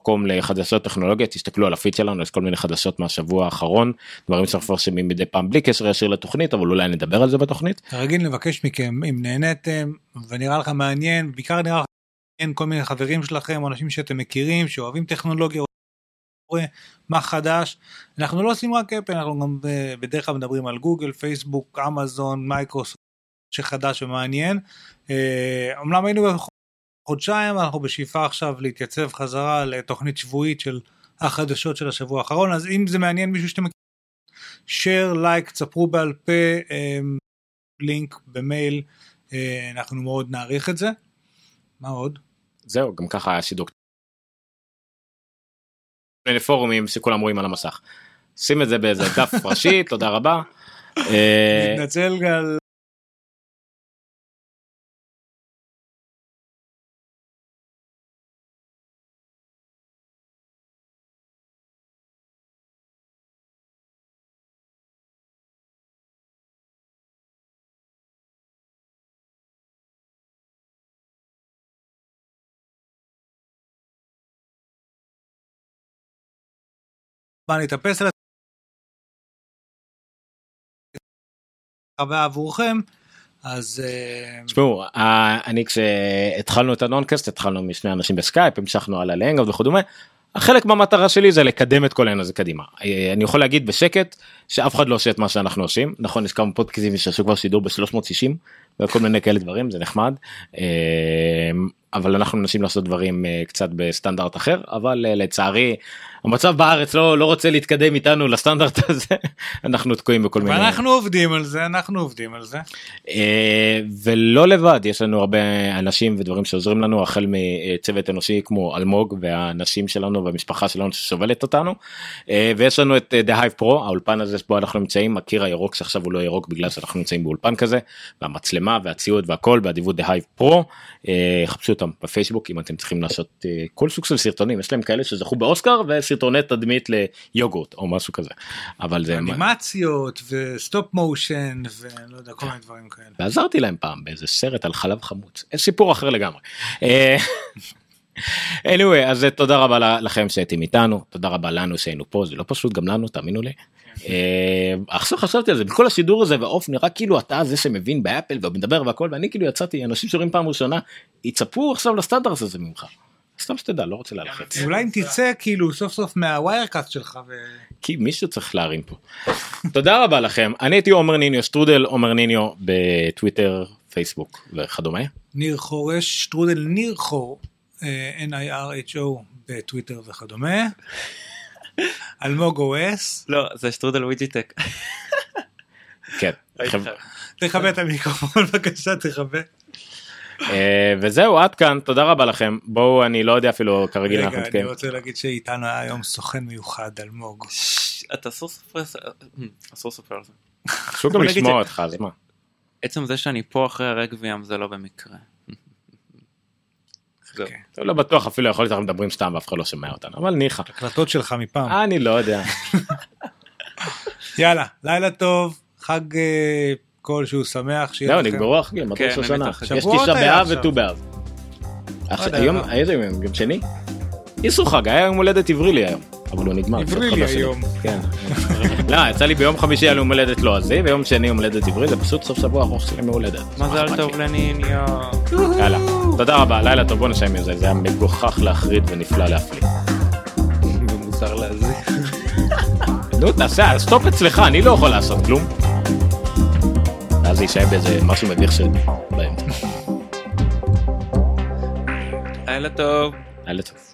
מקום לחדשות טכנולוגיה תסתכלו על הפיד שלנו יש כל מיני חדשות מהשבוע האחרון דברים שאנחנו מפרסמים מדי פעם בלי קשר ישיר לתוכנית אבל אולי נדבר על זה בתוכנית. כרגיל נבקש מכם אם נהניתם ונראה לך מעניין בעיקר נראה לך מעניין כל מיני חברים שלכם אנשים שאתם מכירים שאוהבים טכנולוגיה. רואה מה חדש אנחנו לא עושים רק אפל אנחנו גם ב- בדרך כלל מדברים על גוגל פייסבוק אמזון מייקרוסופט שחדש ומעניין. אה, אומנם היינו בחודשיים אנחנו בשאיפה עכשיו להתייצב חזרה לתוכנית שבועית של החדשות של השבוע האחרון אז אם זה מעניין מישהו שאתם מכירים. share like תספרו בעל פה אה, לינק במייל אה, אנחנו מאוד נעריך את זה. מה עוד? זהו גם ככה היה שידור. מיני פורומים שכולם רואים על המסך. שים את זה באיזה דף ראשי תודה רבה. אה, מתנצל על מה להתאפס על חוויה עבורכם אז אה, תשמעו אה, אני כשהתחלנו את ה Noncast התחלנו משני אנשים בסקייפ המשכנו הלאה ל Hangout וכדומה. החלק מהמטרה שלי זה לקדם את כל העניין הזה קדימה אה, אני יכול להגיד בשקט שאף אחד לא עושה את מה שאנחנו עושים נכון יש כמה פודקאסטים שעשו כבר שידור ב-360 וכל מיני כאלה דברים זה נחמד. אבל אנחנו מנסים לעשות דברים אה, קצת בסטנדרט אחר אבל אה, לצערי המצב בארץ לא לא רוצה להתקדם איתנו לסטנדרט הזה אנחנו תקועים בכל מיני ואנחנו עובדים על זה, אנחנו עובדים על זה. אה, ולא לבד יש לנו הרבה אנשים ודברים שעוזרים לנו החל מצוות אנושי כמו אלמוג והאנשים שלנו והמשפחה שלנו שסובלת אותנו ויש לנו את The Hive Pro האולפן הזה שבו אנחנו נמצאים הקיר הירוק שעכשיו הוא לא ירוק בגלל שאנחנו נמצאים באולפן כזה והמצלמה והציוד והכל באדיבות The Hive Pro אה, חפשו אותם בפייסבוק אם אתם צריכים לעשות אה, כל סוג של סרטונים יש להם כאלה שזכו באוסקר וסרטוני תדמית ליוגורט או משהו כזה אבל זה אנימציות ו stop motion ולא יודע כל מיני דברים כאלה. ועזרתי להם פעם באיזה סרט על חלב חמוץ סיפור אחר לגמרי. אה, anyway אז אה, תודה רבה לכם שהייתם איתנו תודה רבה לנו שהיינו פה זה לא פשוט גם לנו תאמינו לי. אה, עכשיו חשבתי על זה בכל השידור הזה ועוף נראה כאילו אתה זה שמבין באפל ומדבר והכל ואני כאילו יצאתי אנשים שרואים פעם ראשונה יצפו עכשיו לסטנדרט הזה ממך. סתם שתדע לא רוצה להלחיץ אולי אם תצא כאילו סוף סוף מה Wirecast שלך ו... כי מישהו צריך להרים פה. תודה רבה לכם אני הייתי עומר ניניו שטרודל עומר ניניו בטוויטר פייסבוק וכדומה. ניר חורש, שטרודל ניר חור, אה, N-I-R-H-O בטוויטר וכדומה. אלמוג אוס, לא, זה שטרודל וויג'יטק. כן. תכבה את המיקרופון בבקשה תכבה. אה, וזהו עד כאן תודה רבה לכם בואו אני לא יודע אפילו כרגיל אנחנו רגע אני. רוצה להגיד שאיתנו היה היום סוכן מיוחד אלמוג. אתה אסור לספר אסור לספר על זה. חשוב גם לשמוע אותך אז מה. עצם זה שאני פה אחרי הרגבים זה לא במקרה. זהו. אוקיי. לא בטוח אפילו יכול להיות אנחנו מדברים סתם ואף אחד לא שומע אותנו אבל ניחא. הקלטות שלך מפעם. אני לא יודע. יאללה לילה טוב חג אה, כלשהו שמח שיהיה זהו. נגמרו החגים עד כן, השנה. בטח. יש תשעה באב. וט"ו באב. יודע, היום אבל- איזה יום יום שני? איסור חג היה יום הולדת עברי לי היום. אבל הוא נגמר. עברי לי. היום. כן. לא יצא לי ביום חמישי היה לי יום הולדת לועזי ויום שני יום הולדת עברי זה פשוט סוף שבוע ארוך של יום הולדת. מזל טוב. לניניו. יאללה תודה רבה לילה טוב בוא נסיים עם זה זה היה מגוחך להחריד ונפלא להפליא. ומוזר להזיק. נו תעשה סטופ אצלך אני לא יכול לעשות כלום. ואז זה יישאר באיזה משהו מביך של באמצע. לילה טוב. לילה טוב.